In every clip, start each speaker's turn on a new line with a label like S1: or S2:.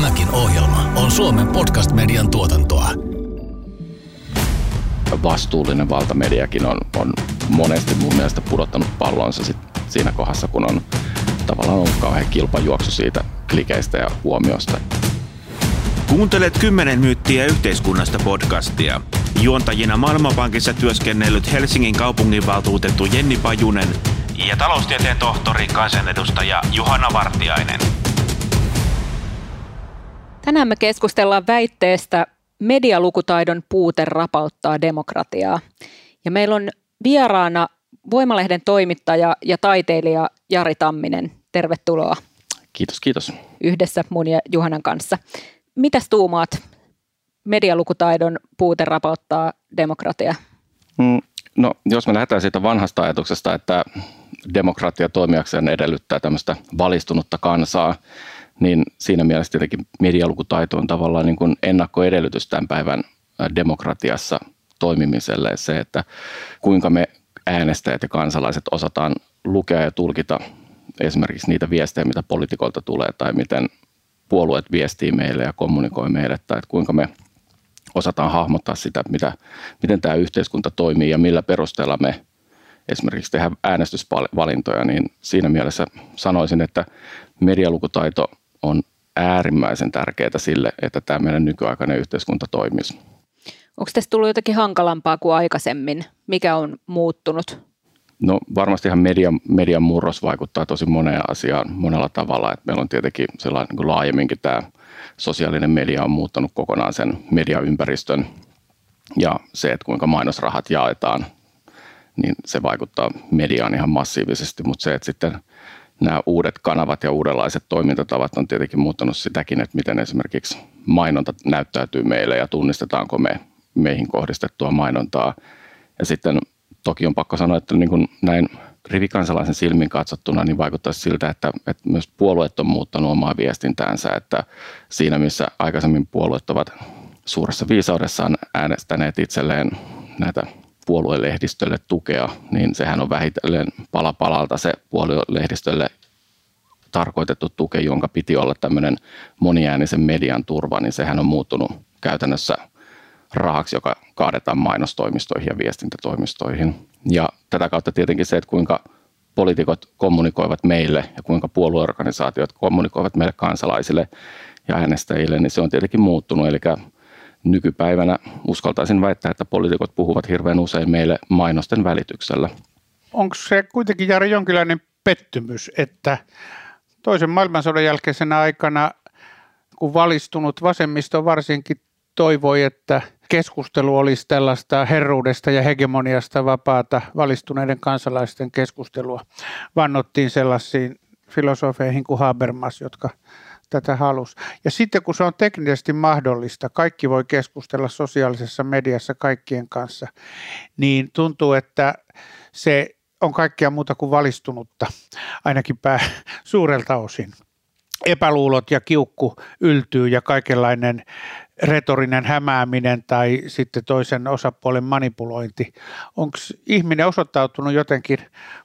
S1: Tämäkin ohjelma on Suomen podcast-median tuotantoa.
S2: Vastuullinen valtamediakin on, on monesti mun mielestä pudottanut pallonsa sit siinä kohdassa, kun on tavallaan ollut kauhean kilpajuoksu siitä klikeistä ja huomiosta.
S3: Kuuntelet kymmenen myyttiä yhteiskunnasta podcastia. Juontajina Maailmanpankissa työskennellyt Helsingin kaupunginvaltuutettu Jenni Pajunen ja taloustieteen tohtori kansanedustaja Juhana Vartiainen.
S4: Tänään me keskustellaan väitteestä medialukutaidon puute rapauttaa demokratiaa. Ja meillä on vieraana Voimalehden toimittaja ja taiteilija Jari Tamminen. Tervetuloa.
S2: Kiitos, kiitos.
S4: Yhdessä mun ja Juhanan kanssa. Mitäs tuumaat? Medialukutaidon puute rapauttaa demokratiaa.
S2: Mm, no, jos me lähdetään siitä vanhasta ajatuksesta, että demokratia toimijakseen edellyttää tämmöistä valistunutta kansaa, niin siinä mielessä tietenkin medialukutaito on tavallaan niin kuin ennakkoedellytys tämän päivän demokratiassa toimimiselle. Se, että kuinka me äänestäjät ja kansalaiset osataan lukea ja tulkita esimerkiksi niitä viestejä, mitä poliitikolta tulee tai miten puolueet viestii meille ja kommunikoi meille tai että kuinka me osataan hahmottaa sitä, mitä, miten tämä yhteiskunta toimii ja millä perusteella me esimerkiksi tehdään äänestysvalintoja, niin siinä mielessä sanoisin, että medialukutaito on äärimmäisen tärkeää sille, että tämä meidän nykyaikainen yhteiskunta toimisi.
S4: Onko tästä tullut jotakin hankalampaa kuin aikaisemmin? Mikä on muuttunut?
S2: No varmastihan median, median murros vaikuttaa tosi moneen asiaan monella tavalla. Et meillä on tietenkin sellainen niin laajemminkin tämä sosiaalinen media on muuttanut kokonaan sen mediaympäristön ja se, että kuinka mainosrahat jaetaan, niin se vaikuttaa mediaan ihan massiivisesti, mutta se, että sitten nämä uudet kanavat ja uudenlaiset toimintatavat on tietenkin muuttanut sitäkin, että miten esimerkiksi mainonta näyttäytyy meille ja tunnistetaanko me meihin kohdistettua mainontaa. Ja sitten toki on pakko sanoa, että niin kuin näin rivikansalaisen silmin katsottuna niin vaikuttaisi siltä, että, että myös puolueet on muuttanut omaa viestintäänsä, että siinä missä aikaisemmin puolueet ovat suuressa viisaudessaan äänestäneet itselleen näitä puoluelehdistölle tukea, niin sehän on vähitellen pala palalta se puoluelehdistölle tarkoitettu tuke, jonka piti olla tämmöinen moniäänisen median turva, niin sehän on muuttunut käytännössä rahaksi, joka kaadetaan mainostoimistoihin ja viestintätoimistoihin. Ja tätä kautta tietenkin se, että kuinka poliitikot kommunikoivat meille ja kuinka puolueorganisaatiot kommunikoivat meille kansalaisille ja äänestäjille, niin se on tietenkin muuttunut. Eli nykypäivänä uskaltaisin väittää, että poliitikot puhuvat hirveän usein meille mainosten välityksellä.
S5: Onko se kuitenkin Jari jonkinlainen pettymys, että toisen maailmansodan jälkeisenä aikana, kun valistunut vasemmisto varsinkin toivoi, että keskustelu olisi tällaista herruudesta ja hegemoniasta vapaata valistuneiden kansalaisten keskustelua. Vannottiin sellaisiin filosofeihin kuin Habermas, jotka tätä halusi. Ja sitten kun se on teknisesti mahdollista, kaikki voi keskustella sosiaalisessa mediassa kaikkien kanssa, niin tuntuu, että se on kaikkea muuta kuin valistunutta, ainakin pää, suurelta osin. Epäluulot ja kiukku yltyy ja kaikenlainen retorinen hämääminen tai sitten toisen osapuolen manipulointi. Onko ihminen osoittautunut jotenkin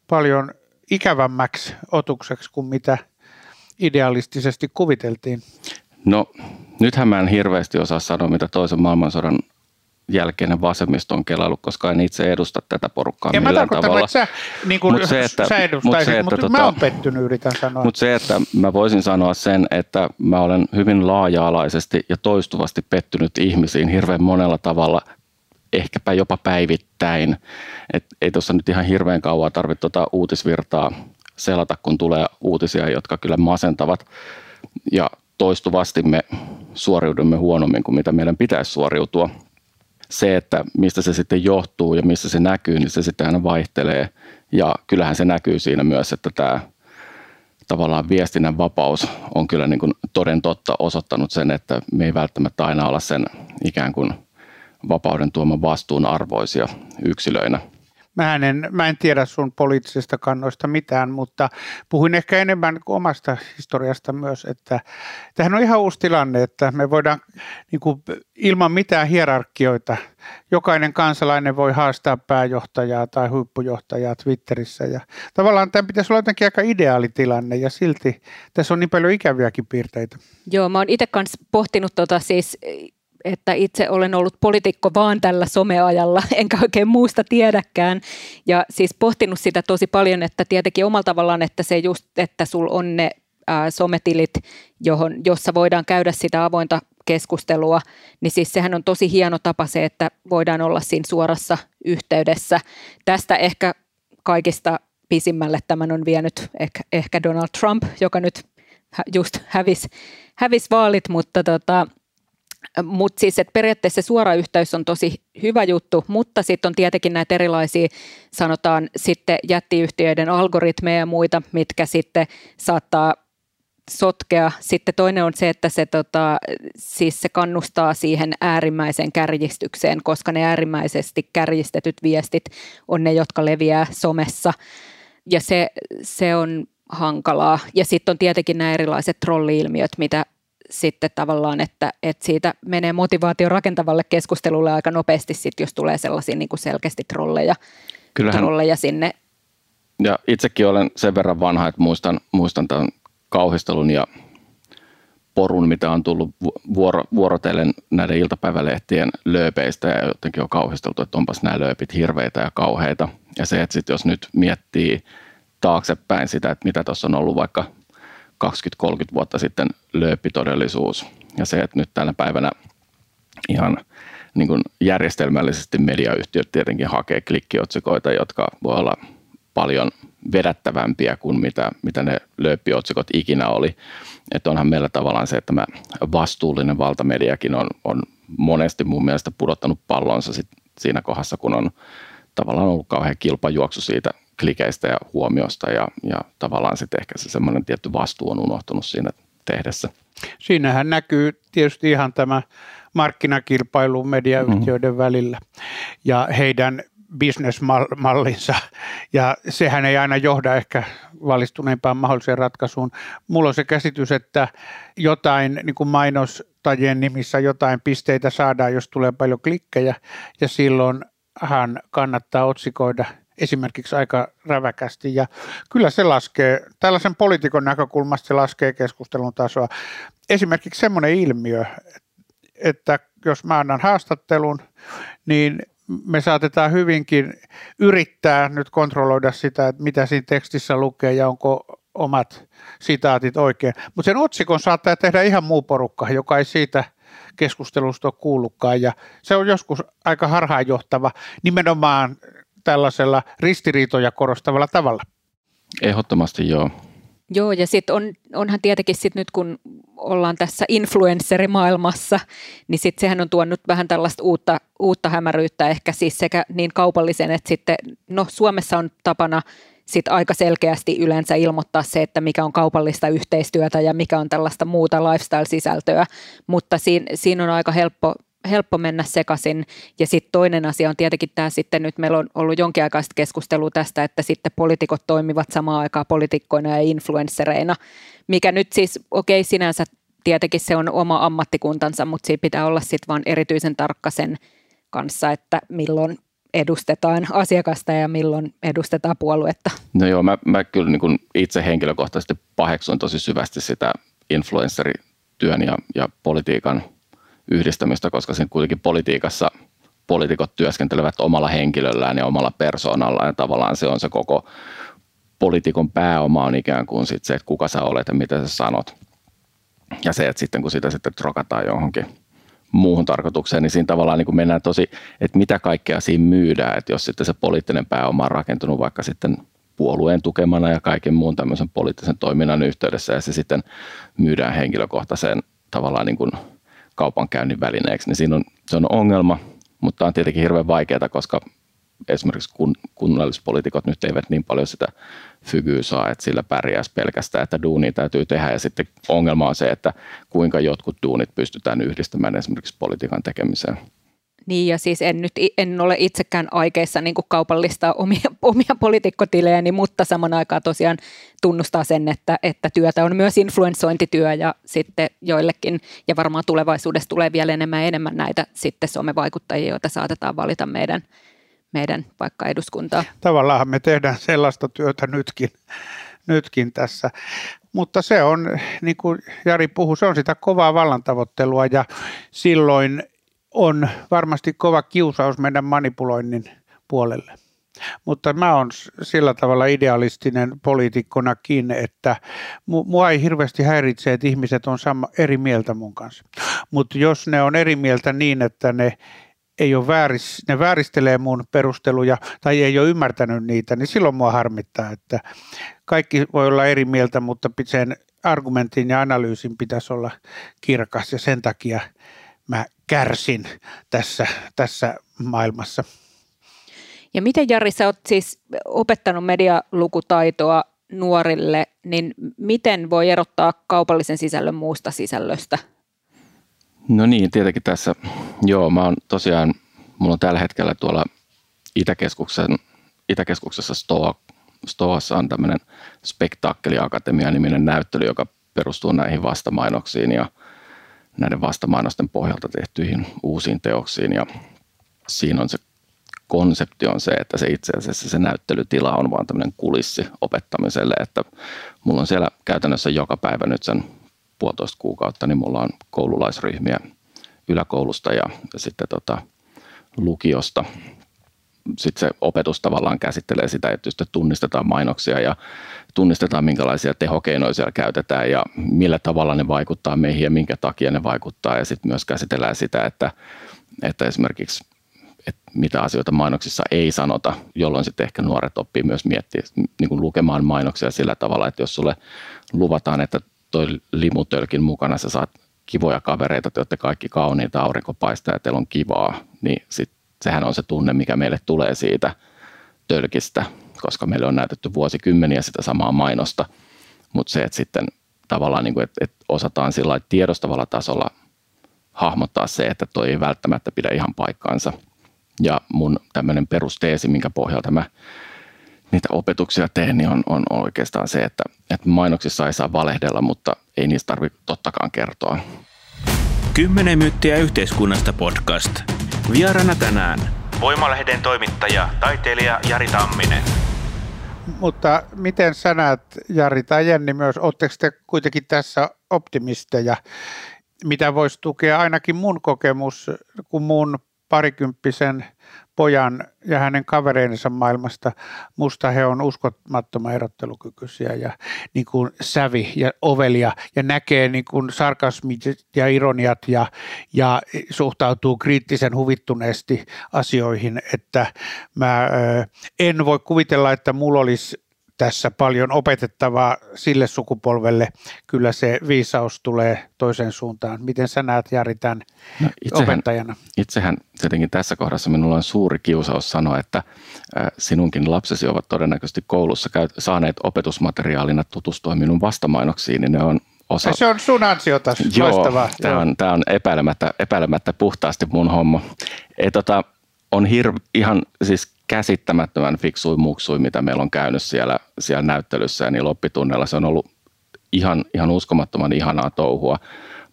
S5: paljon ikävämmäksi otukseksi kuin mitä idealistisesti kuviteltiin?
S2: No nythän mä en hirveästi osaa sanoa, mitä toisen maailmansodan jälkeinen vasemmisto on kelailu, koska en itse edusta tätä porukkaa
S5: ja
S2: millään
S5: mä
S2: tavalla.
S5: Että sä, niin kuin mut se, että, sä edustaisit, mut se, että, mutta tota, mä oon pettynyt, yritän sanoa.
S2: Mutta se, että mä voisin sanoa sen, että mä olen hyvin laaja-alaisesti ja toistuvasti pettynyt ihmisiin hirveän monella tavalla, ehkäpä jopa päivittäin. Et ei tuossa nyt ihan hirveän kauan tarvitse tuota uutisvirtaa selata, kun tulee uutisia, jotka kyllä masentavat. Ja toistuvasti me suoriudumme huonommin kuin mitä meidän pitäisi suoriutua – se, että mistä se sitten johtuu ja missä se näkyy, niin se sitten aina vaihtelee. Ja kyllähän se näkyy siinä myös, että tämä tavallaan viestinnän vapaus on kyllä niin kuin toden totta osoittanut sen, että me ei välttämättä aina olla sen ikään kuin vapauden tuoman vastuun arvoisia yksilöinä.
S5: Mä en, mä en tiedä sun poliittisista kannoista mitään, mutta puhuin ehkä enemmän omasta historiasta myös, että tähän on ihan uusi tilanne, että me voidaan niin kuin, ilman mitään hierarkioita, jokainen kansalainen voi haastaa pääjohtajaa tai huippujohtajaa Twitterissä ja tavallaan tämä pitäisi olla jotenkin aika ideaali tilanne ja silti tässä on niin paljon ikäviäkin piirteitä.
S4: Joo, mä oon itse kanssa pohtinut tota siis että itse olen ollut poliitikko vaan tällä someajalla, enkä oikein muusta tiedäkään. Ja siis pohtinut sitä tosi paljon, että tietenkin omalla tavallaan, että se just, että sul on ne ää, sometilit, johon, jossa voidaan käydä sitä avointa keskustelua, niin siis sehän on tosi hieno tapa se, että voidaan olla siinä suorassa yhteydessä. Tästä ehkä kaikista pisimmälle tämän on vienyt ehkä, ehkä Donald Trump, joka nyt just hävisi hävis vaalit, mutta tota, mutta siis, että periaatteessa se suora yhteys on tosi hyvä juttu, mutta sitten on tietenkin näitä erilaisia, sanotaan sitten jättiyhtiöiden algoritmeja ja muita, mitkä sitten saattaa sotkea. Sitten toinen on se, että se, tota, siis se kannustaa siihen äärimmäiseen kärjistykseen, koska ne äärimmäisesti kärjistetyt viestit on ne, jotka leviää somessa. Ja se, se on hankalaa. Ja sitten on tietenkin nämä erilaiset trolli-ilmiöt, mitä sitten tavallaan, että, että siitä menee motivaatio rakentavalle keskustelulle aika nopeasti, sit, jos tulee sellaisia niin kuin selkeästi trolleja, Kyllähän, trolleja sinne.
S2: Ja itsekin olen sen verran vanha, että muistan, muistan tämän kauhistelun ja porun, mitä on tullut vuoro, vuorotellen näiden iltapäivälehtien lööpeistä ja jotenkin on kauhisteltu, että onpas nämä lööpit hirveitä ja kauheita. Ja se, että sit jos nyt miettii taaksepäin sitä, että mitä tuossa on ollut vaikka 20-30 vuotta sitten lööppitodellisuus. Ja se, että nyt tänä päivänä ihan niin kuin järjestelmällisesti mediayhtiöt tietenkin hakee klikkiotsikoita, jotka voi olla paljon vedättävämpiä kuin mitä, mitä ne lööppiotsikot ikinä oli. Että onhan meillä tavallaan se, että mä vastuullinen valtamediakin on, on monesti mun mielestä pudottanut pallonsa sit siinä kohdassa, kun on tavallaan ollut kauhean kilpajuoksu siitä klikeistä ja huomiosta ja, ja tavallaan sitten ehkä se semmoinen tietty vastuu on unohtunut siinä tehdessä.
S5: Siinähän näkyy tietysti ihan tämä markkinakilpailu mediayhtiöiden mm-hmm. välillä ja heidän bisnesmallinsa, ja sehän ei aina johda ehkä valistuneimpaan mahdolliseen ratkaisuun. Mulla on se käsitys, että jotain niin kuin mainostajien nimissä jotain pisteitä saadaan, jos tulee paljon klikkejä, ja silloinhan kannattaa otsikoida – esimerkiksi aika räväkästi ja kyllä se laskee, tällaisen poliitikon näkökulmasta se laskee keskustelun tasoa. Esimerkiksi semmoinen ilmiö, että jos mä annan haastattelun, niin me saatetaan hyvinkin yrittää nyt kontrolloida sitä, että mitä siinä tekstissä lukee ja onko omat sitaatit oikein. Mutta sen otsikon saattaa tehdä ihan muu porukka, joka ei siitä keskustelusta ole kuullutkaan ja se on joskus aika harhaanjohtava nimenomaan tällaisella ristiriitoja korostavalla tavalla.
S2: Ehdottomasti joo.
S4: Joo, ja sitten on, onhan tietenkin sit nyt, kun ollaan tässä influencerimaailmassa, niin sitten sehän on tuonut vähän tällaista uutta, uutta hämäryyttä ehkä siis sekä niin kaupallisen, että sitten, no Suomessa on tapana sit aika selkeästi yleensä ilmoittaa se, että mikä on kaupallista yhteistyötä ja mikä on tällaista muuta lifestyle-sisältöä, mutta siinä, siinä on aika helppo helppo mennä sekaisin. Ja sitten toinen asia on tietenkin tämä sitten, nyt meillä on ollut jonkin aikaista keskustelua tästä, että sitten poliitikot toimivat samaan aikaan poliitikkoina ja influenssereina, mikä nyt siis, okei okay, sinänsä tietenkin se on oma ammattikuntansa, mutta siinä pitää olla sitten vaan erityisen tarkka sen kanssa, että milloin edustetaan asiakasta ja milloin edustetaan puoluetta.
S2: No joo, mä, mä kyllä niin itse henkilökohtaisesti paheksun tosi syvästi sitä influencerityön ja, ja politiikan – yhdistämistä, koska siinä kuitenkin politiikassa poliitikot työskentelevät omalla henkilöllään ja omalla persoonallaan ja tavallaan se on se koko poliitikon pääoma on ikään kuin sit se, että kuka sä olet ja mitä sä sanot. Ja se, että sitten kun sitä sitten trokataan johonkin muuhun tarkoitukseen, niin siinä tavallaan niin kuin mennään tosi, että mitä kaikkea siinä myydään, että jos sitten se poliittinen pääoma on rakentunut vaikka sitten puolueen tukemana ja kaiken muun tämmöisen poliittisen toiminnan yhteydessä ja se sitten myydään henkilökohtaiseen tavallaan niin kuin kaupankäynnin välineeksi, niin siinä on, se on ongelma, mutta on tietenkin hirveän vaikeaa, koska esimerkiksi kun, kunnallispoliitikot nyt eivät niin paljon sitä fygyä saa, että sillä pärjäisi pelkästään, että duunia täytyy tehdä. Ja sitten ongelma on se, että kuinka jotkut duunit pystytään yhdistämään esimerkiksi politiikan tekemiseen.
S4: Niin ja siis en nyt en ole itsekään aikeissa niin kuin kaupallistaa omia, omia poliitikkotilejäni, mutta saman aikaan tosiaan tunnustaa sen, että, että työtä on myös influensointityö ja sitten joillekin, ja varmaan tulevaisuudessa tulee vielä enemmän ja enemmän näitä sitten somevaikuttajia, joita saatetaan valita meidän, meidän vaikka eduskuntaa.
S5: Tavallaan me tehdään sellaista työtä nytkin, nytkin tässä. Mutta se on, niin kuin Jari puhui, se on sitä kovaa vallantavoittelua ja silloin on varmasti kova kiusaus mennä manipuloinnin puolelle. Mutta mä oon sillä tavalla idealistinen poliitikkonakin, että mua ei hirveästi häiritse, että ihmiset on sama, eri mieltä mun kanssa. Mutta jos ne on eri mieltä niin, että ne ei ole vääris, ne vääristelee mun perusteluja tai ei ole ymmärtänyt niitä, niin silloin mua harmittaa, että kaikki voi olla eri mieltä, mutta sen argumentin ja analyysin pitäisi olla kirkas ja sen takia mä kärsin tässä, tässä maailmassa.
S4: Ja miten Jari, sä oot siis opettanut medialukutaitoa nuorille, niin miten voi erottaa kaupallisen sisällön muusta sisällöstä?
S2: No niin, tietenkin tässä, joo, mä oon tosiaan, mulla on tällä hetkellä tuolla Itäkeskuksen, Itäkeskuksessa STOA, STOAssa on tämmöinen Spektaakkeliakatemia-niminen näyttely, joka perustuu näihin vastamainoksiin ja näiden vastamainosten pohjalta tehtyihin uusiin teoksiin ja siinä on se konsepti on se, että se itse asiassa se näyttelytila on vaan tämmöinen kulissi opettamiselle, että mulla on siellä käytännössä joka päivä nyt sen puolitoista kuukautta, niin mulla on koululaisryhmiä yläkoulusta ja, sitten tota, lukiosta. Sitten se opetus tavallaan käsittelee sitä, että just tunnistetaan mainoksia ja tunnistetaan, minkälaisia tehokeinoja siellä käytetään ja millä tavalla ne vaikuttaa meihin ja minkä takia ne vaikuttaa. Ja sitten myös käsitellään sitä, että, että esimerkiksi että mitä asioita mainoksissa ei sanota, jolloin sitten ehkä nuoret oppii myös miettiä, niin kuin lukemaan mainoksia sillä tavalla, että jos sulle luvataan, että toi limutölkin mukana sä saat kivoja kavereita, te olette kaikki kauniita, aurinko paistaa ja teillä on kivaa, niin sit sehän on se tunne, mikä meille tulee siitä tölkistä, koska meille on näytetty vuosikymmeniä sitä samaa mainosta, mutta se, että sitten tavallaan niin kuin, että, että osataan sillä tiedostavalla tasolla hahmottaa se, että toi ei välttämättä pidä ihan paikkaansa. Ja mun tämmöinen perusteesi, minkä pohjalta mä niitä opetuksia teen, niin on, on oikeastaan se, että, että mainoksissa ei saa valehdella, mutta ei niistä tarvitse tottakaan kertoa.
S3: Kymmenen myyttiä yhteiskunnasta podcast. Vieraana tänään Voimalehden toimittaja, taiteilija Jari Tamminen.
S5: Mutta miten sä näet, Jari tai Jenni myös, oletteko te kuitenkin tässä optimisteja, mitä voisi tukea ainakin mun kokemus, kun mun parikymppisen pojan ja hänen kavereinsa maailmasta. Musta he on uskomattoman erottelukykyisiä ja niin kuin sävi ja ovelia ja näkee niin kuin sarkasmit ja ironiat ja, ja suhtautuu kriittisen huvittuneesti asioihin, että mä en voi kuvitella, että mulla olisi tässä paljon opetettavaa sille sukupolvelle. Kyllä se viisaus tulee toiseen suuntaan. Miten sä näet Jari tämän no itsehän, opettajana?
S2: Itsehän tietenkin tässä kohdassa minulla on suuri kiusaus sanoa, että sinunkin lapsesi ovat todennäköisesti koulussa saaneet opetusmateriaalina tutustua minun vastamainoksiin, niin ne on osa...
S5: Se on sun ansiota,
S2: Joo, loistavaa. Tämä on, tämä on epäilemättä, epäilemättä puhtaasti mun homma. Et, tota, on hir- ihan siis käsittämättömän fiksui muksui, mitä meillä on käynyt siellä, siellä näyttelyssä ja niillä oppitunneilla. Se on ollut ihan, ihan uskomattoman ihanaa touhua.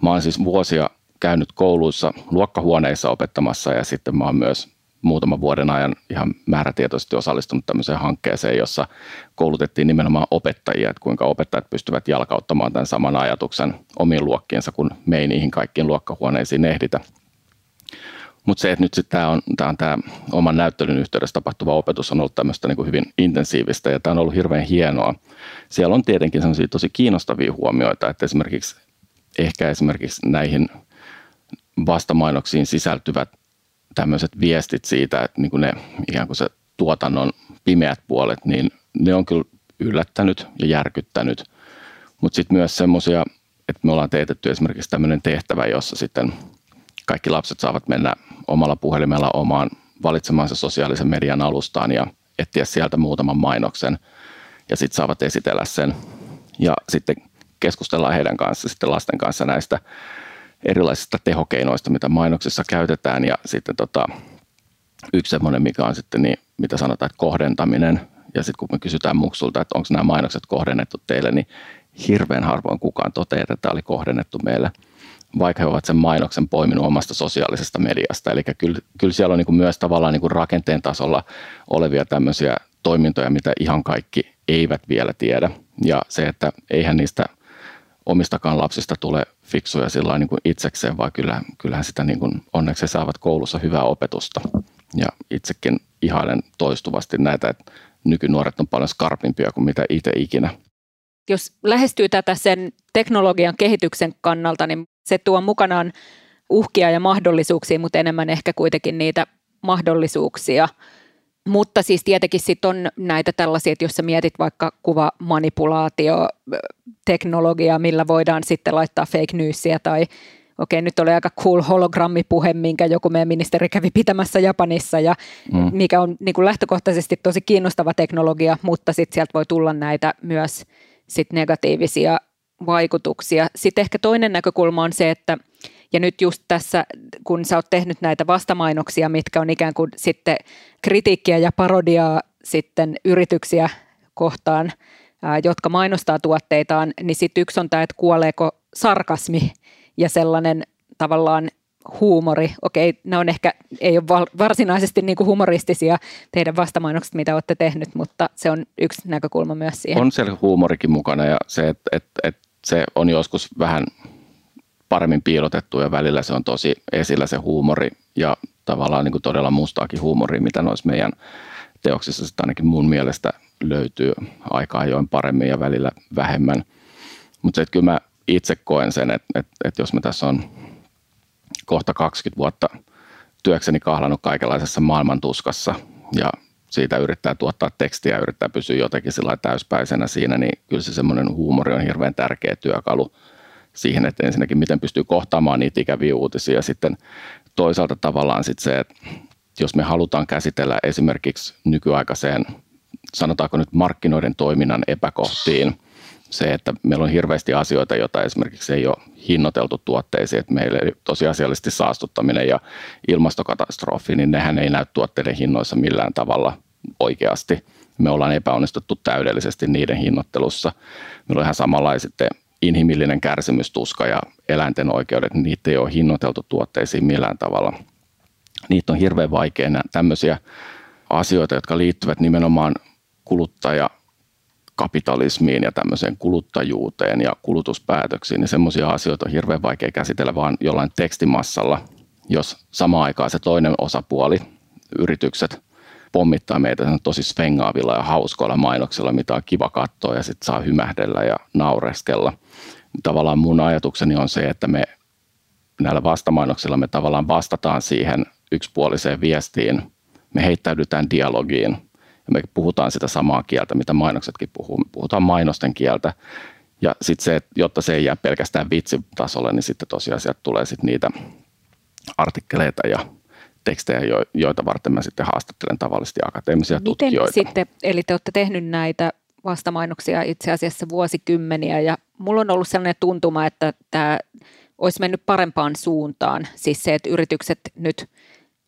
S2: Mä oon siis vuosia käynyt kouluissa, luokkahuoneissa opettamassa ja sitten mä oon myös muutaman vuoden ajan ihan määrätietoisesti osallistunut tämmöiseen hankkeeseen, jossa koulutettiin nimenomaan opettajia, että kuinka opettajat pystyvät jalkauttamaan tämän saman ajatuksen omiin luokkiinsa, kun me ei niihin kaikkiin luokkahuoneisiin ehditä. Mutta se, että nyt tämä on, tää on tämä oman näyttelyn yhteydessä tapahtuva opetus on ollut tämmöistä niin hyvin intensiivistä ja tämä on ollut hirveän hienoa. Siellä on tietenkin sellaisia tosi kiinnostavia huomioita, että esimerkiksi ehkä esimerkiksi näihin vastamainoksiin sisältyvät tämmöiset viestit siitä, että niin kuin ne ikään kuin se tuotannon pimeät puolet, niin ne on kyllä yllättänyt ja järkyttänyt. Mutta sitten myös semmoisia, että me ollaan teetetty esimerkiksi tämmöinen tehtävä, jossa sitten kaikki lapset saavat mennä omalla puhelimella omaan valitsemaansa sosiaalisen median alustaan ja etsiä sieltä muutaman mainoksen ja sitten saavat esitellä sen. Ja sitten keskustellaan heidän kanssa, sitten lasten kanssa näistä, erilaisista tehokeinoista, mitä mainoksissa käytetään. Ja sitten tota, yksi semmoinen, mikä on sitten niin, mitä sanotaan, että kohdentaminen. Ja sitten kun me kysytään muksulta, että onko nämä mainokset kohdennettu teille, niin hirveän harvoin kukaan toteaa, että tämä oli kohdennettu meille, vaikka he ovat sen mainoksen poiminut omasta sosiaalisesta mediasta. Eli kyllä, kyllä siellä on niin kuin myös tavallaan niin kuin rakenteen tasolla olevia tämmöisiä toimintoja, mitä ihan kaikki eivät vielä tiedä. Ja se, että eihän niistä omistakaan lapsista tule fiksuja sillä niin kuin itsekseen, vaan kyllähän, kyllähän sitä niin kuin onneksi saavat koulussa hyvää opetusta. Ja itsekin ihailen toistuvasti näitä, että nykynuoret on paljon skarpimpia kuin mitä itse ikinä.
S4: Jos lähestyy tätä sen teknologian kehityksen kannalta, niin se tuo mukanaan uhkia ja mahdollisuuksia, mutta enemmän ehkä kuitenkin niitä mahdollisuuksia. Mutta siis tietenkin sitten on näitä tällaisia, että jos sä mietit vaikka kuvamanipulaatio, teknologiaa, millä voidaan sitten laittaa fake newsia tai okei, nyt oli aika cool hologrammipuhe, minkä joku meidän ministeri kävi pitämässä Japanissa ja mm. mikä on niin kuin lähtökohtaisesti tosi kiinnostava teknologia, mutta sitten sieltä voi tulla näitä myös sit negatiivisia vaikutuksia. Sitten ehkä toinen näkökulma on se, että ja nyt just tässä, kun sä oot tehnyt näitä vastamainoksia, mitkä on ikään kuin sitten kritiikkiä ja parodiaa sitten yrityksiä kohtaan, jotka mainostaa tuotteitaan, niin sitten yksi on tämä, että kuoleeko sarkasmi ja sellainen tavallaan huumori. Okei, ne on ehkä, ei ole varsinaisesti niin kuin humoristisia teidän vastamainokset, mitä olette tehnyt, mutta se on yksi näkökulma myös siihen.
S2: On siellä huumorikin mukana ja se, että, että, että se on joskus vähän paremmin piilotettu ja välillä se on tosi esillä se huumori ja tavallaan niin kuin todella mustaakin huumoria, mitä noissa meidän teoksissa sitten ainakin mun mielestä löytyy aika ajoin paremmin ja välillä vähemmän. Mutta kyllä mä itse koen sen, että, että, että jos mä tässä on kohta 20 vuotta työkseni kahlannut kaikenlaisessa maailman tuskassa ja siitä yrittää tuottaa tekstiä ja yrittää pysyä jotenkin sillä täyspäisenä siinä, niin kyllä se semmoinen huumori on hirveän tärkeä työkalu siihen, että ensinnäkin miten pystyy kohtaamaan niitä ikäviä uutisia ja sitten toisaalta tavallaan sitten se, että jos me halutaan käsitellä esimerkiksi nykyaikaiseen, sanotaanko nyt markkinoiden toiminnan epäkohtiin, se, että meillä on hirveästi asioita, joita esimerkiksi ei ole hinnoiteltu tuotteisiin, että meillä tosiasiallisesti saastuttaminen ja ilmastokatastrofi, niin nehän ei näy tuotteiden hinnoissa millään tavalla oikeasti. Me ollaan epäonnistuttu täydellisesti niiden hinnoittelussa. Meillä on ihan samanlaiset inhimillinen kärsimystuska ja eläinten oikeudet, niin niitä ei ole hinnoiteltu tuotteisiin millään tavalla. Niitä on hirveän vaikea tämmöisiä asioita, jotka liittyvät nimenomaan kuluttaja kapitalismiin ja tämmöiseen kuluttajuuteen ja kulutuspäätöksiin, niin semmoisia asioita on hirveän vaikea käsitellä vaan jollain tekstimassalla, jos samaan aikaan se toinen osapuoli, yritykset, pommittaa meitä tosi svengaavilla ja hauskoilla mainoksilla, mitä on kiva katsoa ja sitten saa hymähdellä ja naureskella. Tavallaan mun ajatukseni on se, että me näillä vastamainoksilla me tavallaan vastataan siihen yksipuoliseen viestiin, me heittäydytään dialogiin – me puhutaan sitä samaa kieltä, mitä mainoksetkin puhuu. Me puhutaan mainosten kieltä. Ja sitten se, että jotta se ei jää pelkästään vitsitasolle, niin sitten tosiaan sieltä tulee sitten niitä artikkeleita ja tekstejä, joita varten mä sitten haastattelen tavallisesti akateemisia
S4: Miten
S2: tutkijoita.
S4: sitten, eli te olette tehnyt näitä vastamainoksia itse asiassa vuosikymmeniä ja mulla on ollut sellainen tuntuma, että tämä olisi mennyt parempaan suuntaan. Siis se, että yritykset nyt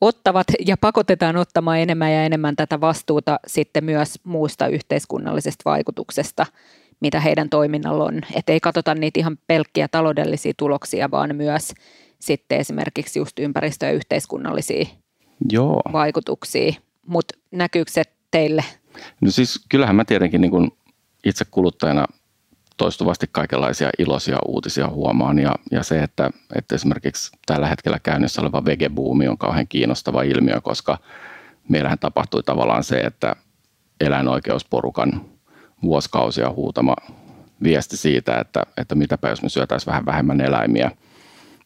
S4: ottavat ja pakotetaan ottamaan enemmän ja enemmän tätä vastuuta sitten myös muusta yhteiskunnallisesta vaikutuksesta, mitä heidän toiminnalla on. Että ei katsota niitä ihan pelkkiä taloudellisia tuloksia, vaan myös sitten esimerkiksi just ympäristö- ja yhteiskunnallisia Joo. vaikutuksia. Mutta näkyykö se teille?
S2: No siis kyllähän mä tietenkin niin kun itse kuluttajana toistuvasti kaikenlaisia iloisia uutisia huomaan ja, ja se, että, että esimerkiksi tällä hetkellä käynnissä oleva vegebuumi on kauhean kiinnostava ilmiö, koska meillähän tapahtui tavallaan se, että eläinoikeusporukan vuosikausia huutama viesti siitä, että, että mitäpä jos me syötäisiin vähän vähemmän eläimiä,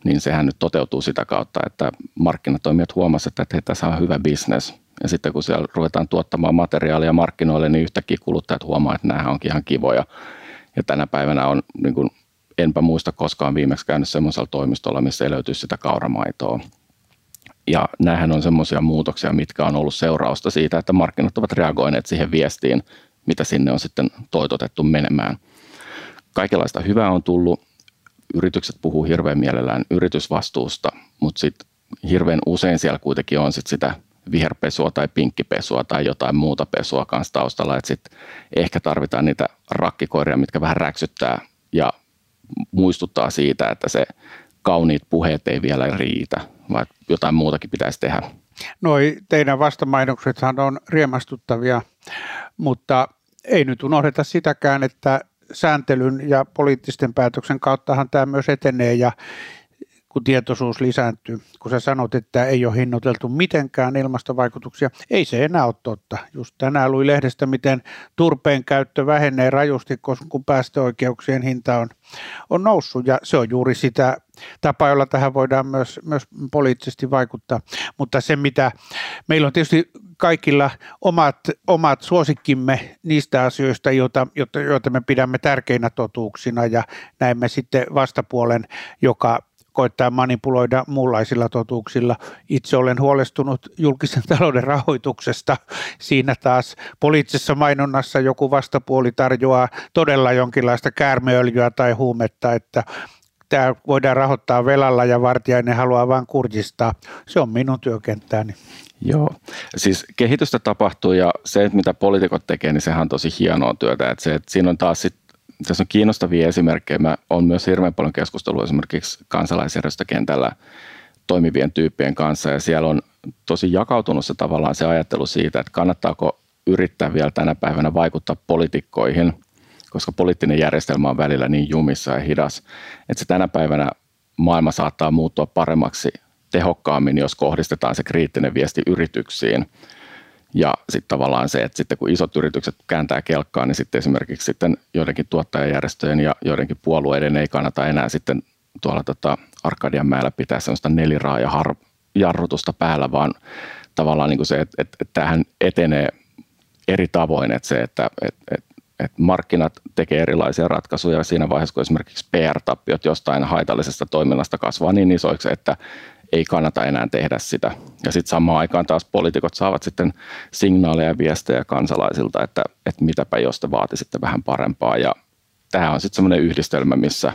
S2: niin sehän nyt toteutuu sitä kautta, että markkinatoimijat huomasivat, että hei, tässä on hyvä bisnes. Ja sitten kun siellä ruvetaan tuottamaan materiaalia markkinoille, niin yhtäkkiä kuluttajat huomaa, että nämä onkin ihan kivoja. Ja tänä päivänä on, niin kuin, enpä muista koskaan viimeksi käynyt semmoisella toimistolla, missä ei löytyisi sitä kauramaitoa. Ja nämähän on semmoisia muutoksia, mitkä on ollut seurausta siitä, että markkinat ovat reagoineet siihen viestiin, mitä sinne on sitten toitotettu menemään. Kaikenlaista hyvää on tullut. yritykset puhuu hirveän mielellään yritysvastuusta, mutta sitten hirveän usein siellä kuitenkin on sit sitä viherpesua tai pinkkipesua tai jotain muuta pesua kanssa taustalla, että sitten ehkä tarvitaan niitä rakkikoiria, mitkä vähän räksyttää ja muistuttaa siitä, että se kauniit puheet ei vielä riitä, vaan jotain muutakin pitäisi tehdä.
S5: Noi teidän vastamainoksethan on riemastuttavia, mutta ei nyt unohdeta sitäkään, että sääntelyn ja poliittisten päätöksen kauttahan tämä myös etenee ja kun tietoisuus lisääntyy. Kun sä sanot, että ei ole hinnoiteltu mitenkään ilmastovaikutuksia, ei se enää ole totta. Just tänään luin lehdestä, miten turpeen käyttö vähenee rajusti, koska kun päästöoikeuksien hinta on, on noussut ja se on juuri sitä tapaa, jolla tähän voidaan myös, myös poliittisesti vaikuttaa. Mutta se, mitä meillä on tietysti kaikilla omat, omat suosikkimme niistä asioista, joita, joita me pidämme tärkeinä totuuksina ja näemme sitten vastapuolen, joka koittaa manipuloida muunlaisilla totuuksilla. Itse olen huolestunut julkisen talouden rahoituksesta. Siinä taas poliittisessa mainonnassa joku vastapuoli tarjoaa todella jonkinlaista käärmeöljyä tai huumetta, että tämä voidaan rahoittaa velalla ja vartijainen haluaa vain kurjistaa. Se on minun työkenttäni.
S2: Joo, siis kehitystä tapahtuu ja se, mitä poliitikot tekee, niin sehän on tosi hienoa työtä. Että se, että siinä on taas sit, tässä on kiinnostavia esimerkkejä. Mä on myös hirveän paljon keskustelua esimerkiksi kansalaisjärjestökentällä toimivien tyyppien kanssa ja siellä on tosi jakautunut se tavallaan se ajattelu siitä, että kannattaako yrittää vielä tänä päivänä vaikuttaa poliitikkoihin, koska poliittinen järjestelmä on välillä niin jumissa ja hidas, että se tänä päivänä maailma saattaa muuttua paremmaksi tehokkaammin, jos kohdistetaan se kriittinen viesti yrityksiin. Ja sitten tavallaan se, että sitten kun isot yritykset kääntää kelkkaa, niin sitten esimerkiksi sitten joidenkin tuottajajärjestöjen ja joidenkin puolueiden ei kannata enää sitten tuolla tota Arkadianmäellä pitää sellaista neliraaja har- jarrutusta päällä, vaan tavallaan niin kuin se, että, että, että tämähän etenee eri tavoin, että se, että, että, että että markkinat tekee erilaisia ratkaisuja. Siinä vaiheessa, kun esimerkiksi PR-tappiot jostain haitallisesta toiminnasta kasvaa niin isoiksi, että ei kannata enää tehdä sitä. Ja sitten samaan aikaan taas poliitikot saavat sitten signaaleja ja viestejä kansalaisilta, että, että mitäpä jos te vaatisitte vähän parempaa. Ja tämä on sitten semmoinen yhdistelmä, missä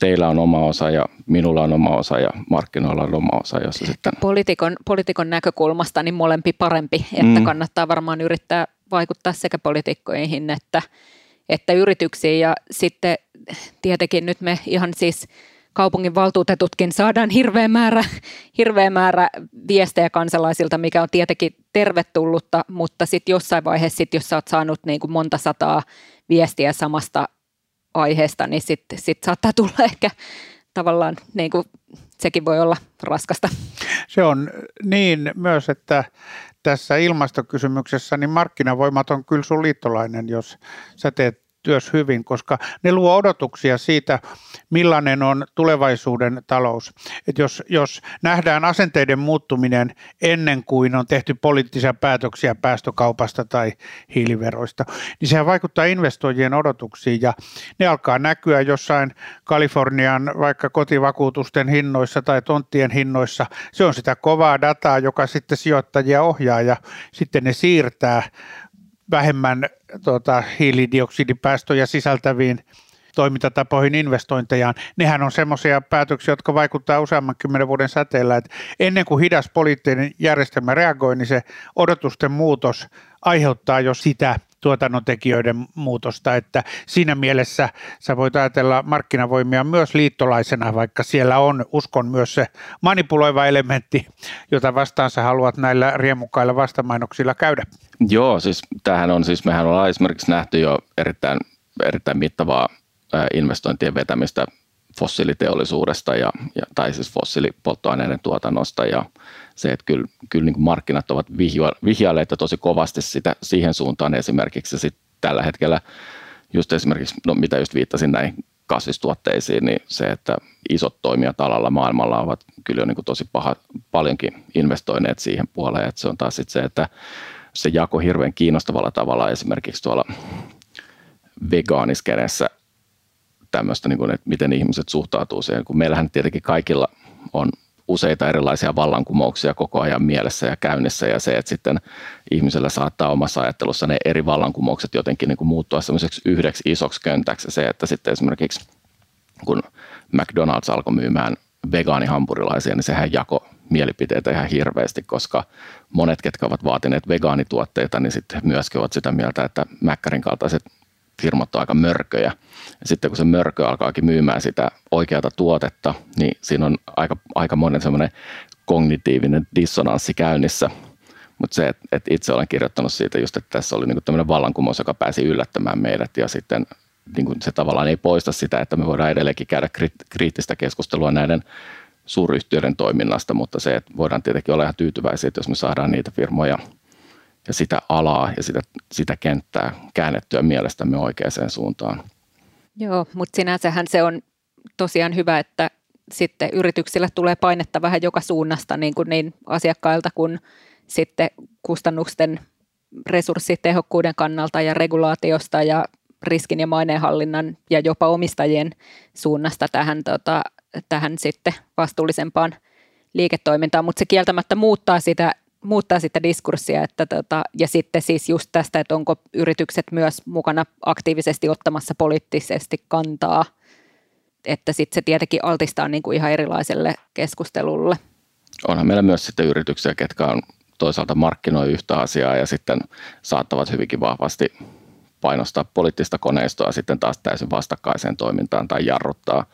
S2: teillä on oma osa ja minulla on oma osa ja markkinoilla on oma osa. Jossa sitten...
S4: Poliitikon, poliitikon näkökulmasta niin molempi parempi, että mm. kannattaa varmaan yrittää vaikuttaa sekä poliitikkoihin että, että yrityksiin. Ja sitten tietenkin nyt me ihan siis kaupungin valtuutetutkin saadaan hirveä määrä, hirveä määrä viestejä kansalaisilta, mikä on tietenkin tervetullutta, mutta sitten jossain vaiheessa, sit, jos sä oot saanut niin kuin monta sataa viestiä samasta aiheesta, niin sitten sit saattaa tulla ehkä tavallaan, niin kuin, sekin voi olla raskasta.
S5: Se on niin myös, että tässä ilmastokysymyksessä niin markkinavoimat on kyllä sun liittolainen, jos sä teet työs hyvin, koska ne luo odotuksia siitä, millainen on tulevaisuuden talous. Et jos, jos nähdään asenteiden muuttuminen ennen kuin on tehty poliittisia päätöksiä päästökaupasta tai hiiliveroista, niin sehän vaikuttaa investoijien odotuksiin ja ne alkaa näkyä jossain Kalifornian vaikka kotivakuutusten hinnoissa tai tonttien hinnoissa. Se on sitä kovaa dataa, joka sitten sijoittajia ohjaa ja sitten ne siirtää vähemmän tuota, hiilidioksidipäästöjä sisältäviin toimintatapoihin investointejaan, nehän on semmoisia päätöksiä, jotka vaikuttaa useamman kymmenen vuoden säteellä, että ennen kuin hidas poliittinen järjestelmä reagoi, niin se odotusten muutos aiheuttaa jo sitä tuotannontekijöiden muutosta, että siinä mielessä sä voit ajatella markkinavoimia myös liittolaisena, vaikka siellä on, uskon myös se manipuloiva elementti, jota vastaan sä haluat näillä riemukkailla vastamainoksilla käydä.
S2: Joo, siis tämähän on, siis mehän ollaan esimerkiksi nähty jo erittäin, erittäin mittavaa investointien vetämistä fossiiliteollisuudesta ja, ja, tai siis fossiilipolttoaineiden tuotannosta ja se, että kyllä, kyllä niin kuin markkinat ovat vihjailleet tosi kovasti sitä, siihen suuntaan esimerkiksi. Sit tällä hetkellä just esimerkiksi, no mitä just viittasin näihin kasvistuotteisiin, niin se, että isot toimijat alalla maailmalla ovat kyllä jo niin kuin tosi paha, paljonkin investoineet siihen puoleen, että se on taas sitten se, että se jako hirveän kiinnostavalla tavalla esimerkiksi tuolla vegaaniskenessä tämmöistä, niin kuin, että miten ihmiset suhtautuu siihen, kun meillähän tietenkin kaikilla on useita erilaisia vallankumouksia koko ajan mielessä ja käynnissä ja se, että sitten ihmisellä saattaa omassa ajattelussa ne eri vallankumoukset jotenkin niin kuin muuttua semmoiseksi yhdeksi isoksi köntäksi. Se, että sitten esimerkiksi kun McDonald's alkoi myymään vegaanihampurilaisia, niin sehän jako mielipiteitä ihan hirveästi, koska monet, ketkä ovat vaatineet vegaanituotteita, niin sitten myöskin ovat sitä mieltä, että Mäkkärin kaltaiset firmat on aika mörköjä. Ja sitten kun se mörkö alkaakin myymään sitä oikeata tuotetta, niin siinä on aika, aika monen semmoinen kognitiivinen dissonanssi käynnissä. Mutta se, että et itse olen kirjoittanut siitä just, että tässä oli niinku tämmöinen vallankumous, joka pääsi yllättämään meidät ja sitten niin kuin se tavallaan ei poista sitä, että me voidaan edelleenkin käydä kriittistä keskustelua näiden suuryhtiöiden toiminnasta, mutta se, että voidaan tietenkin olla ihan tyytyväisiä, että jos me saadaan niitä firmoja ja sitä alaa ja sitä, sitä kenttää käännettyä mielestämme oikeaan suuntaan.
S4: Joo, mutta sinänsähän se on tosiaan hyvä, että sitten yrityksillä tulee painetta vähän joka suunnasta niin, kuin niin asiakkailta kuin sitten kustannusten resurssitehokkuuden kannalta ja regulaatiosta ja riskin ja maineenhallinnan ja jopa omistajien suunnasta tähän, tota, tähän sitten vastuullisempaan liiketoimintaan, mutta se kieltämättä muuttaa sitä, muuttaa sitä diskurssia, että tota, ja sitten siis just tästä, että onko yritykset myös mukana aktiivisesti ottamassa poliittisesti kantaa, että sitten se tietenkin altistaa niin kuin ihan erilaiselle keskustelulle.
S2: Onhan meillä myös sitten yrityksiä, ketkä on toisaalta markkinoi yhtä asiaa ja sitten saattavat hyvinkin vahvasti painostaa poliittista koneistoa sitten taas täysin vastakkaiseen toimintaan tai jarruttaa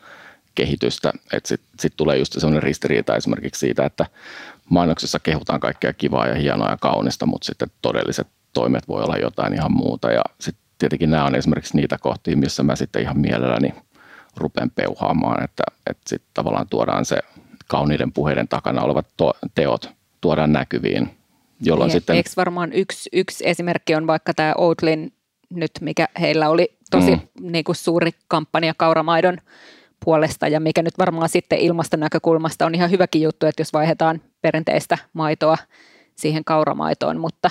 S2: kehitystä. Sitten sit tulee just sellainen ristiriita esimerkiksi siitä, että mainoksissa kehutaan kaikkea kivaa ja hienoa ja kaunista, mutta sitten todelliset toimet voi olla jotain ihan muuta. Ja sitten tietenkin nämä on esimerkiksi niitä kohtia, missä mä sitten ihan mielelläni rupean peuhaamaan, että, että sitten tavallaan tuodaan se kauniiden puheiden takana olevat to- teot tuodaan näkyviin. Jolloin
S4: niin,
S2: sitten...
S4: Eikö varmaan yksi, yksi esimerkki on vaikka tämä Outlin nyt, mikä heillä oli tosi mm. niin kuin suuri kampanja kauramaidon puolesta ja mikä nyt varmaan sitten ilmastonäkökulmasta on ihan hyväkin juttu, että jos vaihdetaan perinteistä maitoa siihen kauramaitoon, mutta,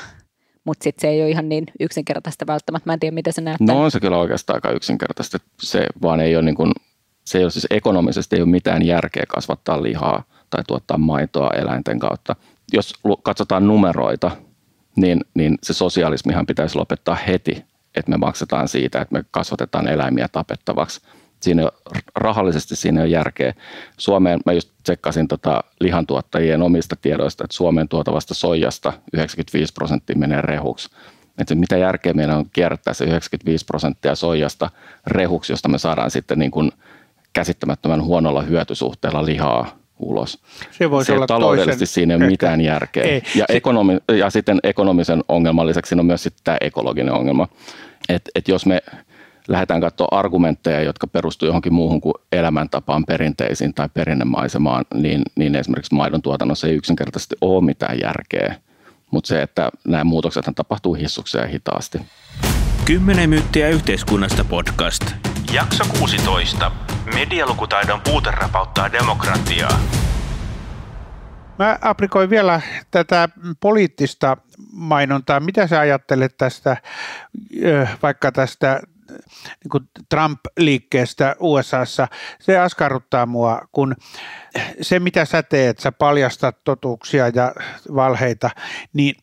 S4: mutta sitten se ei ole ihan niin yksinkertaista välttämättä. Mä en tiedä, miten se näyttää.
S2: No on se kyllä oikeastaan aika yksinkertaista. Se vaan ei ole, niin kuin, se ei ole siis ekonomisesti ei ole mitään järkeä kasvattaa lihaa tai tuottaa maitoa eläinten kautta. Jos katsotaan numeroita, niin, niin se sosialismihan pitäisi lopettaa heti että me maksetaan siitä, että me kasvatetaan eläimiä tapettavaksi. Siinä rahallisesti siinä on järkeä. Suomeen, mä just tsekkasin tota lihantuottajien omista tiedoista, että Suomeen tuotavasta soijasta 95 prosenttia menee rehuksi. Että mitä järkeä meidän on kierrättää se 95 prosenttia soijasta rehuksi, josta me saadaan sitten niin kuin käsittämättömän huonolla hyötysuhteella lihaa ulos.
S5: Se voisi
S2: se
S5: olla
S2: taloudellisesti
S5: toisen,
S2: siinä ei ole mitään järkeä.
S5: Ei.
S2: Ja, ekonomi, ja sitten ekonomisen ongelman lisäksi on myös sitten tämä ekologinen ongelma. Että et jos me lähdetään katsoa argumentteja, jotka perustuu johonkin muuhun kuin elämäntapaan, perinteisiin tai perinnemaisemaan, niin, niin esimerkiksi maidon tuotannossa ei yksinkertaisesti ole mitään järkeä. Mutta se, että nämä muutokset tapahtuu hissuksia ja hitaasti.
S3: 10 myyttiä yhteiskunnasta podcast. Jakso 16. Medialukutaidon puute rapauttaa demokratiaa.
S5: Mä aprikoin vielä tätä poliittista mainontaa. Mitä sä ajattelet tästä, vaikka tästä niin kuin Trump-liikkeestä USAssa, se askarruttaa mua, kun se mitä sä teet, sä paljastat totuuksia ja valheita, niin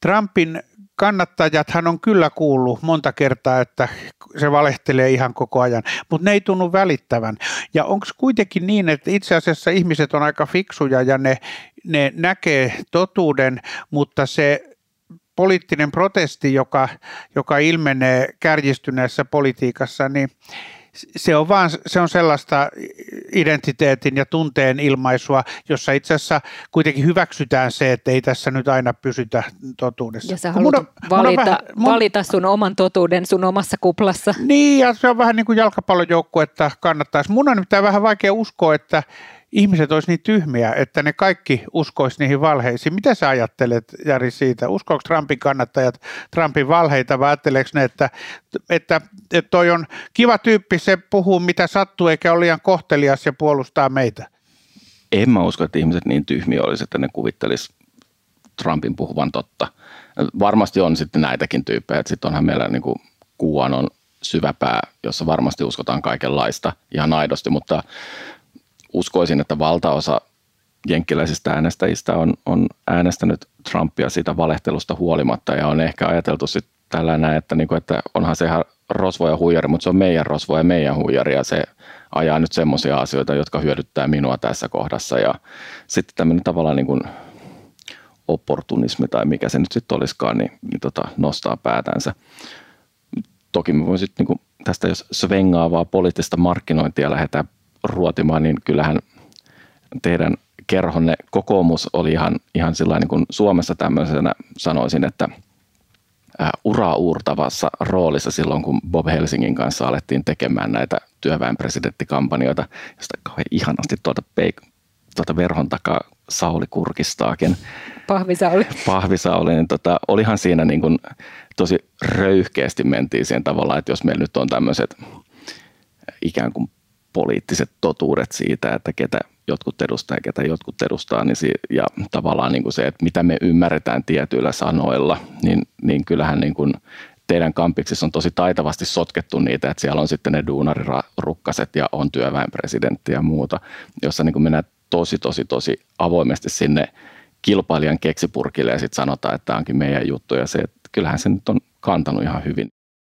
S5: Trumpin kannattajathan on kyllä kuullut monta kertaa, että se valehtelee ihan koko ajan, mutta ne ei tunnu välittävän. Ja onko kuitenkin niin, että itse asiassa ihmiset on aika fiksuja ja ne, ne näkee totuuden, mutta se poliittinen protesti, joka, joka ilmenee kärjistyneessä politiikassa, niin se on, vaan, se on sellaista identiteetin ja tunteen ilmaisua, jossa itse asiassa kuitenkin hyväksytään se, että ei tässä nyt aina pysytä totuudessa.
S4: Ja sä haluat mun valita, vähän, mun, valita sun oman totuuden sun omassa kuplassa.
S5: Niin, ja se on vähän niin kuin jalkapallojoukkue, että kannattaisi. Mun on nimittäin vähän vaikea uskoa, että ihmiset olisi niin tyhmiä, että ne kaikki uskoisi niihin valheisiin. Mitä sä ajattelet, Jari, siitä? Uskoako Trumpin kannattajat Trumpin valheita vai ajatteleeko ne, että, että, että toi on kiva tyyppi, se puhuu mitä sattuu eikä ole liian kohtelias ja puolustaa meitä?
S2: En mä usko, että ihmiset niin tyhmiä olisi, että ne kuvittelisi Trumpin puhuvan totta. Varmasti on sitten näitäkin tyyppejä, että sitten onhan meillä niin kuin on syväpää, jossa varmasti uskotaan kaikenlaista ihan aidosti, mutta uskoisin, että valtaosa jenkkiläisistä äänestäjistä on, on äänestänyt Trumpia siitä valehtelusta huolimatta. Ja on ehkä ajateltu sit tällainen, että, niin kuin, että onhan se ihan rosvo ja huijari, mutta se on meidän rosvo ja meidän huijari. Ja se ajaa nyt semmoisia asioita, jotka hyödyttää minua tässä kohdassa. Ja sitten tämmöinen tavallaan niin opportunismi tai mikä se nyt sitten olisikaan, niin, niin tota, nostaa päätänsä. Toki me voisin niin kuin tästä, jos svengaavaa poliittista markkinointia lähdetään ruotimaan, niin kyllähän teidän kerhonne kokoomus oli ihan, ihan niin kuin Suomessa tämmöisenä sanoisin, että uraa uurtavassa roolissa silloin, kun Bob Helsingin kanssa alettiin tekemään näitä työväenpresidenttikampanjoita, josta kauhean ihanasti tuolta, peik- tuolta verhon takaa Sauli kurkistaakin.
S4: Pahvisauli.
S2: Pahvisauli, niin tota, olihan siinä niin kuin tosi röyhkeästi mentiin siihen tavallaan, että jos meillä nyt on tämmöiset ikään kuin poliittiset totuudet siitä, että ketä jotkut edustaa ja ketä jotkut edustaa, niin si- ja tavallaan niin kuin se, että mitä me ymmärretään tietyillä sanoilla, niin, niin kyllähän niin kuin teidän kampiksissa on tosi taitavasti sotkettu niitä, että siellä on sitten ne duunarirukkaset ja on työväenpresidentti ja muuta, jossa niin kuin mennään tosi, tosi, tosi avoimesti sinne kilpailijan keksipurkille ja sitten sanotaan, että tämä onkin meidän juttu ja se, että kyllähän se nyt on kantanut ihan hyvin.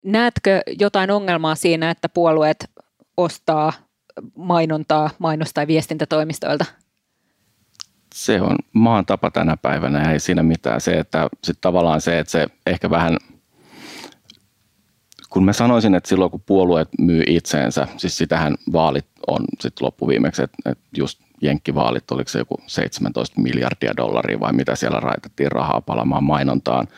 S4: Näetkö jotain ongelmaa siinä, että puolueet ostaa mainontaa mainos- tai viestintätoimistoilta?
S2: Se on maan tapa tänä päivänä, ei siinä mitään. Se, että sit tavallaan se, että se ehkä vähän, kun mä sanoisin, että silloin kun puolueet myy itseensä, siis sitähän vaalit on sitten loppuviimeksi, että, että just jenkkivaalit, oliko se joku 17 miljardia dollaria vai mitä siellä raitettiin rahaa palamaan mainontaan,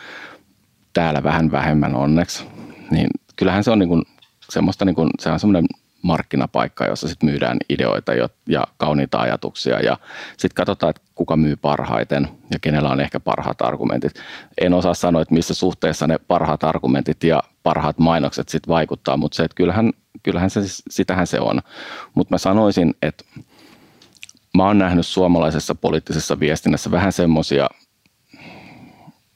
S2: täällä vähän vähemmän onneksi, niin kyllähän se on niin kuin semmoista, niin kuin, se on semmoinen markkinapaikka, jossa sitten myydään ideoita ja kauniita ajatuksia ja sitten katsotaan, että kuka myy parhaiten ja kenellä on ehkä parhaat argumentit. En osaa sanoa, että missä suhteessa ne parhaat argumentit ja parhaat mainokset sitten vaikuttaa, mutta se, että kyllähän, kyllähän se, sitähän se on. Mutta mä sanoisin, että mä oon nähnyt suomalaisessa poliittisessa viestinnässä vähän semmoisia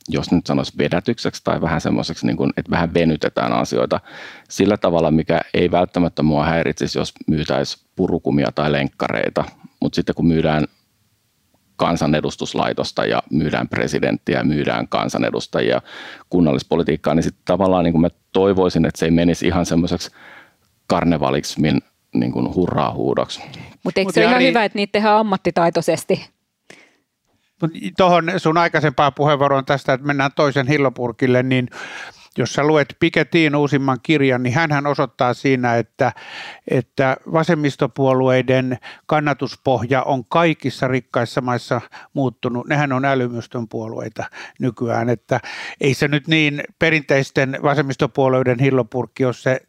S2: jos nyt sanoisi vedätykseksi tai vähän semmoiseksi, niin kuin, että vähän venytetään asioita sillä tavalla, mikä ei välttämättä mua häiritsisi, jos myytäisi purukumia tai lenkkareita, mutta sitten kun myydään kansanedustuslaitosta ja myydään presidenttiä, myydään kansanedustajia, kunnallispolitiikkaa, niin sitten tavallaan niin kuin mä toivoisin, että se ei menisi ihan semmoiseksi karnevaliksi niin kuin hurraa huudoksi.
S4: Mutta eikö Mut se ole ihan hyvä, että niitä tehdään ammattitaitoisesti?
S5: Tuohon sun aikaisempaan puheenvuoroon tästä, että mennään toisen hillopurkille, niin jos sä luet Piketin uusimman kirjan, niin hän osoittaa siinä, että, että vasemmistopuolueiden kannatuspohja on kaikissa rikkaissa maissa muuttunut. Nehän on älymystön puolueita nykyään, että ei se nyt niin perinteisten vasemmistopuolueiden hillopurkki, jos se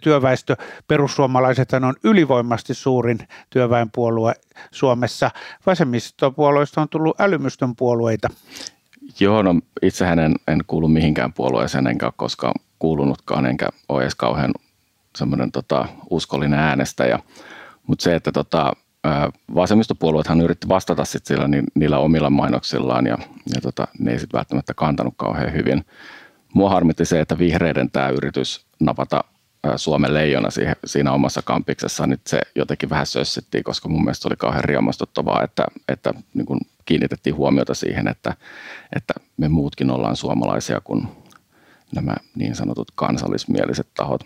S5: työväestö, perussuomalaiset on ylivoimasti suurin työväenpuolue Suomessa. Vasemmistopuolueista on tullut älymystön puolueita.
S2: Joo, no itsehän en, en kuulu mihinkään puolueeseen, enkä ole koskaan kuulunutkaan, enkä ole edes kauhean semmoinen tota, uskollinen äänestäjä. Mutta se, että tota, vasemmistopuolueethan yritti vastata sit sillä, ni, niillä omilla mainoksillaan ja, ja tota, ne ei sitten välttämättä kantanut kauhean hyvin. Mua harmitti se, että vihreiden tämä yritys napata Suomen leijona siinä omassa kampiksessa, niin se jotenkin vähän sössittiin, koska mun mielestä oli kauhean riemastuttavaa, että, että niin kun kiinnitettiin huomiota siihen, että, että me muutkin ollaan suomalaisia kuin nämä niin sanotut kansallismieliset tahot.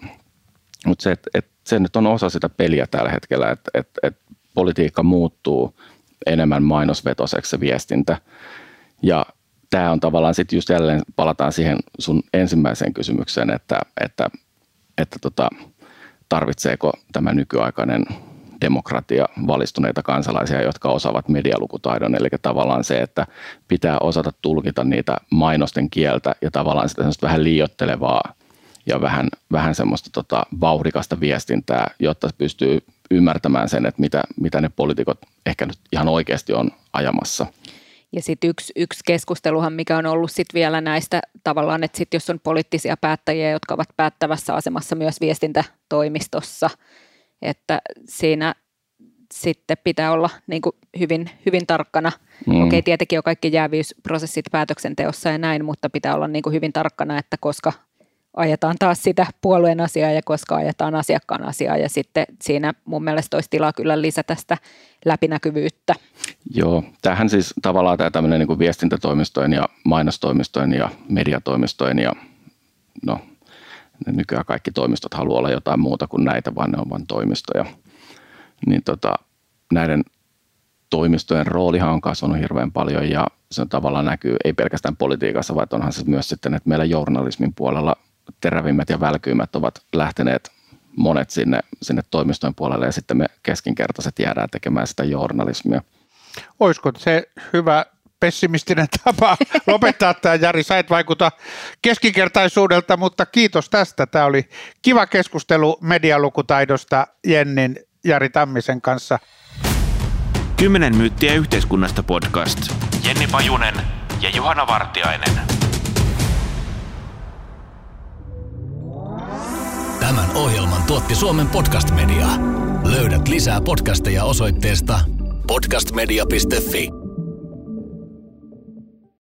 S2: Mutta se, että, että se nyt on osa sitä peliä tällä hetkellä, että, että, että politiikka muuttuu enemmän mainosvetoseksi se viestintä. Ja tämä on tavallaan sitten just jälleen palataan siihen sun ensimmäiseen kysymykseen, että, että että tota, tarvitseeko tämä nykyaikainen demokratia valistuneita kansalaisia, jotka osaavat medialukutaidon. Eli tavallaan se, että pitää osata tulkita niitä mainosten kieltä ja tavallaan sitä vähän liiottelevaa ja vähän, vähän semmoista tota, vauhdikasta viestintää, jotta pystyy ymmärtämään sen, että mitä, mitä ne poliitikot ehkä nyt ihan oikeasti on ajamassa.
S4: Ja sitten yksi, yksi keskusteluhan, mikä on ollut sitten vielä näistä tavallaan, että sit jos on poliittisia päättäjiä, jotka ovat päättävässä asemassa myös viestintätoimistossa, että siinä sitten pitää olla niin kuin hyvin, hyvin tarkkana. Mm. Okei, tietenkin on kaikki jääviysprosessit päätöksenteossa ja näin, mutta pitää olla niin kuin hyvin tarkkana, että koska ajetaan taas sitä puolueen asiaa ja koska ajetaan asiakkaan asiaa ja sitten siinä mun mielestä olisi tilaa kyllä lisätä sitä läpinäkyvyyttä.
S2: Joo, tähän siis tavallaan tämä tämmöinen niin kuin viestintätoimistojen ja mainostoimistojen ja mediatoimistojen ja no, nykyään kaikki toimistot haluaa olla jotain muuta kuin näitä, vaan ne on vain toimistoja. Niin tota, näiden toimistojen roolihan on kasvanut hirveän paljon ja se tavallaan näkyy ei pelkästään politiikassa, vaan onhan se myös sitten, että meillä journalismin puolella terävimmät ja välkyimmät ovat lähteneet monet sinne, sinne toimistojen puolelle ja sitten me keskinkertaiset jäädään tekemään sitä journalismia.
S5: Olisiko se hyvä pessimistinen tapa lopettaa tämä, Jari. Sä et vaikuta keskinkertaisuudelta, mutta kiitos tästä. Tämä oli kiva keskustelu medialukutaidosta Jennin Jari Tammisen kanssa.
S3: Kymmenen myyttiä yhteiskunnasta podcast. Jenni Pajunen ja Juhana Vartiainen.
S1: Tämän ohjelman tuotti Suomen Podcast Media. Löydät lisää podcasteja osoitteesta podcastmedia.fi.